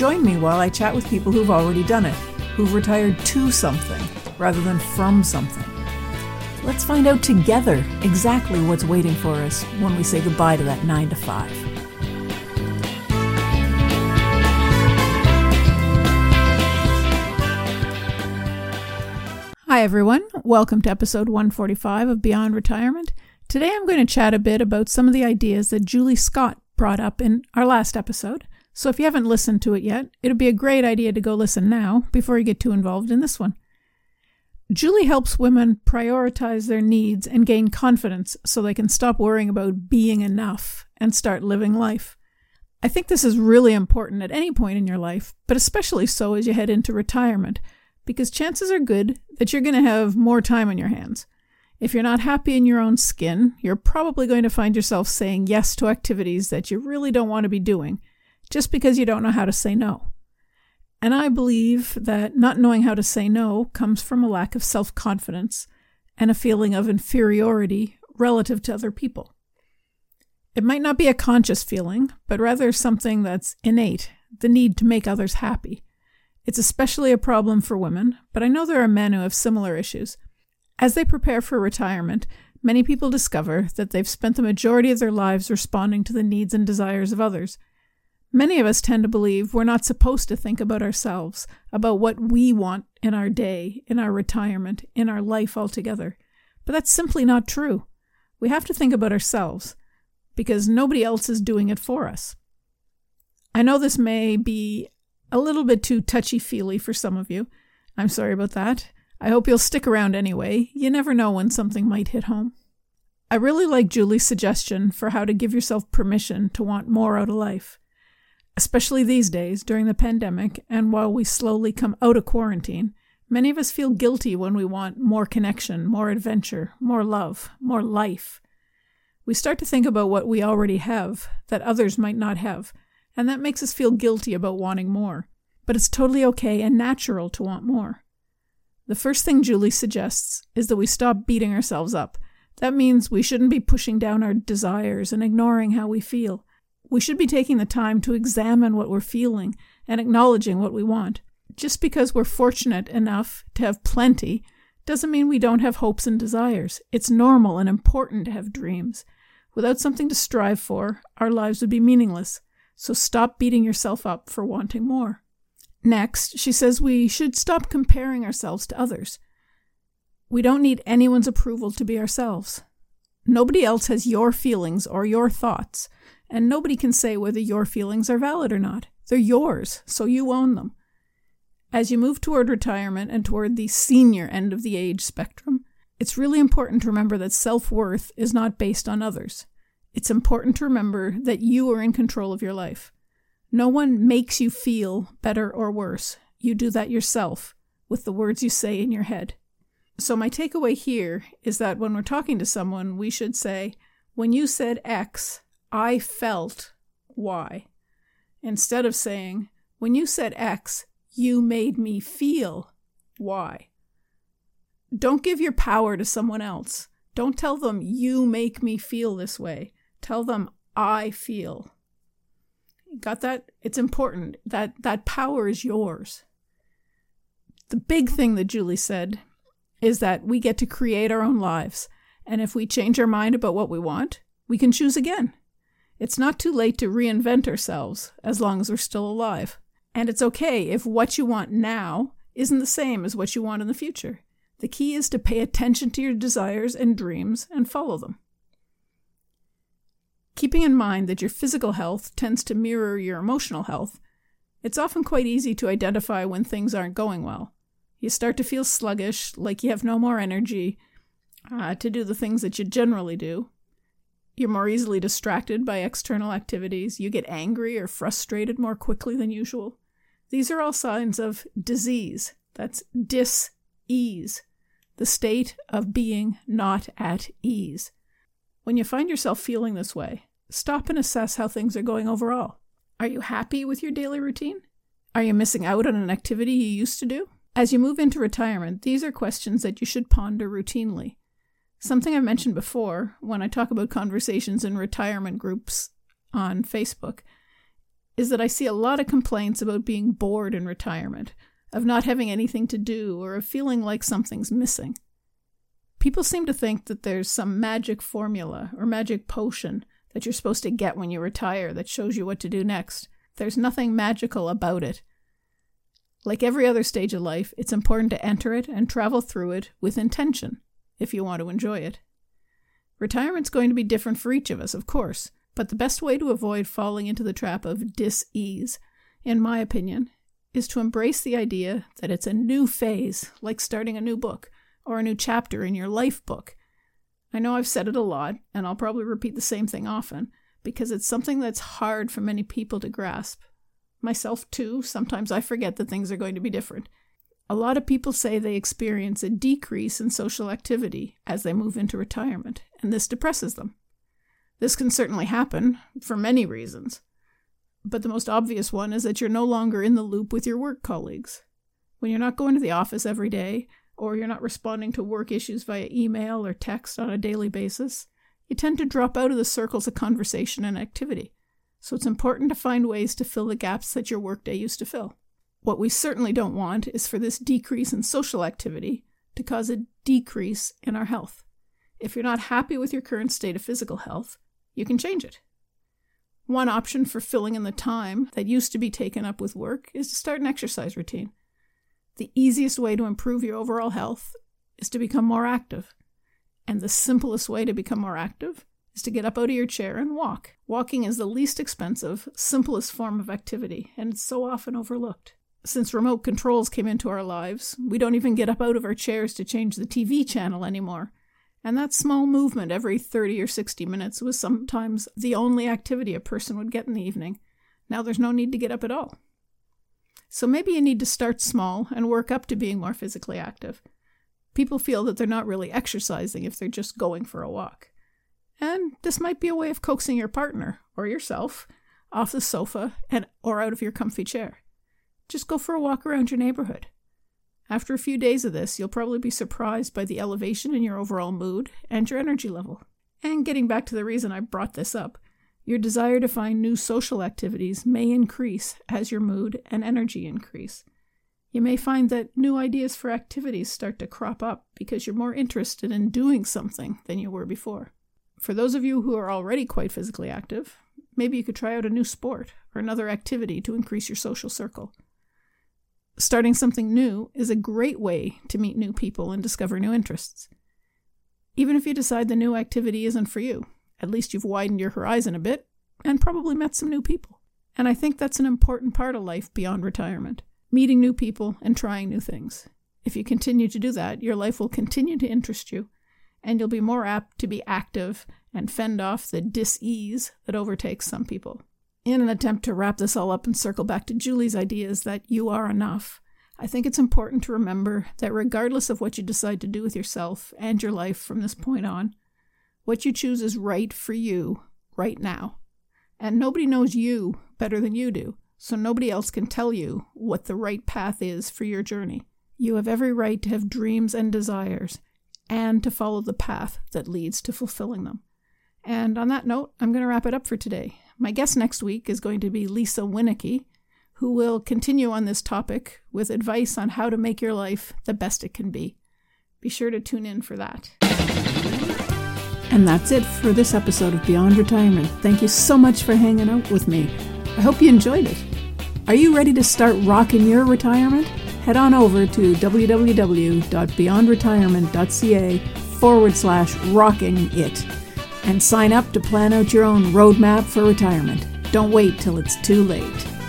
Join me while I chat with people who've already done it, who've retired to something rather than from something. Let's find out together exactly what's waiting for us when we say goodbye to that 9 to 5. Hi, everyone. Welcome to episode 145 of Beyond Retirement. Today I'm going to chat a bit about some of the ideas that Julie Scott brought up in our last episode. So if you haven't listened to it yet, it'd be a great idea to go listen now before you get too involved in this one. Julie helps women prioritize their needs and gain confidence so they can stop worrying about being enough and start living life. I think this is really important at any point in your life, but especially so as you head into retirement, because chances are good that you're going to have more time on your hands. If you're not happy in your own skin, you're probably going to find yourself saying yes to activities that you really don't want to be doing, just because you don't know how to say no. And I believe that not knowing how to say no comes from a lack of self confidence and a feeling of inferiority relative to other people. It might not be a conscious feeling, but rather something that's innate the need to make others happy. It's especially a problem for women, but I know there are men who have similar issues. As they prepare for retirement, many people discover that they've spent the majority of their lives responding to the needs and desires of others. Many of us tend to believe we're not supposed to think about ourselves, about what we want in our day, in our retirement, in our life altogether. But that's simply not true. We have to think about ourselves because nobody else is doing it for us. I know this may be a little bit too touchy feely for some of you. I'm sorry about that. I hope you'll stick around anyway. You never know when something might hit home. I really like Julie's suggestion for how to give yourself permission to want more out of life. Especially these days, during the pandemic, and while we slowly come out of quarantine, many of us feel guilty when we want more connection, more adventure, more love, more life. We start to think about what we already have that others might not have, and that makes us feel guilty about wanting more. But it's totally okay and natural to want more. The first thing Julie suggests is that we stop beating ourselves up. That means we shouldn't be pushing down our desires and ignoring how we feel. We should be taking the time to examine what we're feeling and acknowledging what we want. Just because we're fortunate enough to have plenty doesn't mean we don't have hopes and desires. It's normal and important to have dreams. Without something to strive for, our lives would be meaningless. So stop beating yourself up for wanting more. Next, she says we should stop comparing ourselves to others. We don't need anyone's approval to be ourselves. Nobody else has your feelings or your thoughts, and nobody can say whether your feelings are valid or not. They're yours, so you own them. As you move toward retirement and toward the senior end of the age spectrum, it's really important to remember that self worth is not based on others. It's important to remember that you are in control of your life. No one makes you feel better or worse. You do that yourself with the words you say in your head. So, my takeaway here is that when we're talking to someone, we should say, When you said X, I felt Y. Instead of saying, When you said X, you made me feel Y. Don't give your power to someone else. Don't tell them, You make me feel this way. Tell them, I feel. Got that? It's important. That that power is yours. The big thing that Julie said is that we get to create our own lives. And if we change our mind about what we want, we can choose again. It's not too late to reinvent ourselves as long as we're still alive. And it's okay if what you want now isn't the same as what you want in the future. The key is to pay attention to your desires and dreams and follow them. Keeping in mind that your physical health tends to mirror your emotional health, it's often quite easy to identify when things aren't going well. You start to feel sluggish, like you have no more energy uh, to do the things that you generally do. You're more easily distracted by external activities. You get angry or frustrated more quickly than usual. These are all signs of disease. That's dis ease, the state of being not at ease. When you find yourself feeling this way, stop and assess how things are going overall. Are you happy with your daily routine? Are you missing out on an activity you used to do? As you move into retirement, these are questions that you should ponder routinely. Something I've mentioned before when I talk about conversations in retirement groups on Facebook is that I see a lot of complaints about being bored in retirement, of not having anything to do, or of feeling like something's missing. People seem to think that there's some magic formula or magic potion that you're supposed to get when you retire that shows you what to do next. There's nothing magical about it. Like every other stage of life, it's important to enter it and travel through it with intention if you want to enjoy it. Retirement's going to be different for each of us, of course, but the best way to avoid falling into the trap of dis ease, in my opinion, is to embrace the idea that it's a new phase, like starting a new book or a new chapter in your life book. I know I've said it a lot, and I'll probably repeat the same thing often, because it's something that's hard for many people to grasp. Myself, too, sometimes I forget that things are going to be different. A lot of people say they experience a decrease in social activity as they move into retirement, and this depresses them. This can certainly happen for many reasons, but the most obvious one is that you're no longer in the loop with your work colleagues. When you're not going to the office every day, or you're not responding to work issues via email or text on a daily basis, you tend to drop out of the circles of conversation and activity. So it's important to find ways to fill the gaps that your workday used to fill. What we certainly don't want is for this decrease in social activity to cause a decrease in our health. If you're not happy with your current state of physical health, you can change it. One option for filling in the time that used to be taken up with work is to start an exercise routine. The easiest way to improve your overall health is to become more active. And the simplest way to become more active is to get up out of your chair and walk. Walking is the least expensive, simplest form of activity, and it's so often overlooked. Since remote controls came into our lives, we don't even get up out of our chairs to change the TV channel anymore. And that small movement every 30 or 60 minutes was sometimes the only activity a person would get in the evening. Now there's no need to get up at all. So maybe you need to start small and work up to being more physically active. People feel that they're not really exercising if they're just going for a walk. And this might be a way of coaxing your partner or yourself off the sofa and or out of your comfy chair. Just go for a walk around your neighborhood. After a few days of this, you'll probably be surprised by the elevation in your overall mood and your energy level. And getting back to the reason I brought this up, your desire to find new social activities may increase as your mood and energy increase. You may find that new ideas for activities start to crop up because you're more interested in doing something than you were before. For those of you who are already quite physically active, maybe you could try out a new sport or another activity to increase your social circle. Starting something new is a great way to meet new people and discover new interests. Even if you decide the new activity isn't for you, at least you've widened your horizon a bit and probably met some new people. And I think that's an important part of life beyond retirement meeting new people, and trying new things. If you continue to do that, your life will continue to interest you, and you'll be more apt to be active and fend off the dis-ease that overtakes some people. In an attempt to wrap this all up and circle back to Julie's ideas that you are enough, I think it's important to remember that regardless of what you decide to do with yourself and your life from this point on, what you choose is right for you right now. And nobody knows you better than you do so nobody else can tell you what the right path is for your journey. You have every right to have dreams and desires, and to follow the path that leads to fulfilling them. And on that note, I'm going to wrap it up for today. My guest next week is going to be Lisa Winicki, who will continue on this topic with advice on how to make your life the best it can be. Be sure to tune in for that. And that's it for this episode of Beyond Retirement. Thank you so much for hanging out with me. I hope you enjoyed it. Are you ready to start rocking your retirement? Head on over to www.beyondretirement.ca forward slash rocking it and sign up to plan out your own roadmap for retirement. Don't wait till it's too late.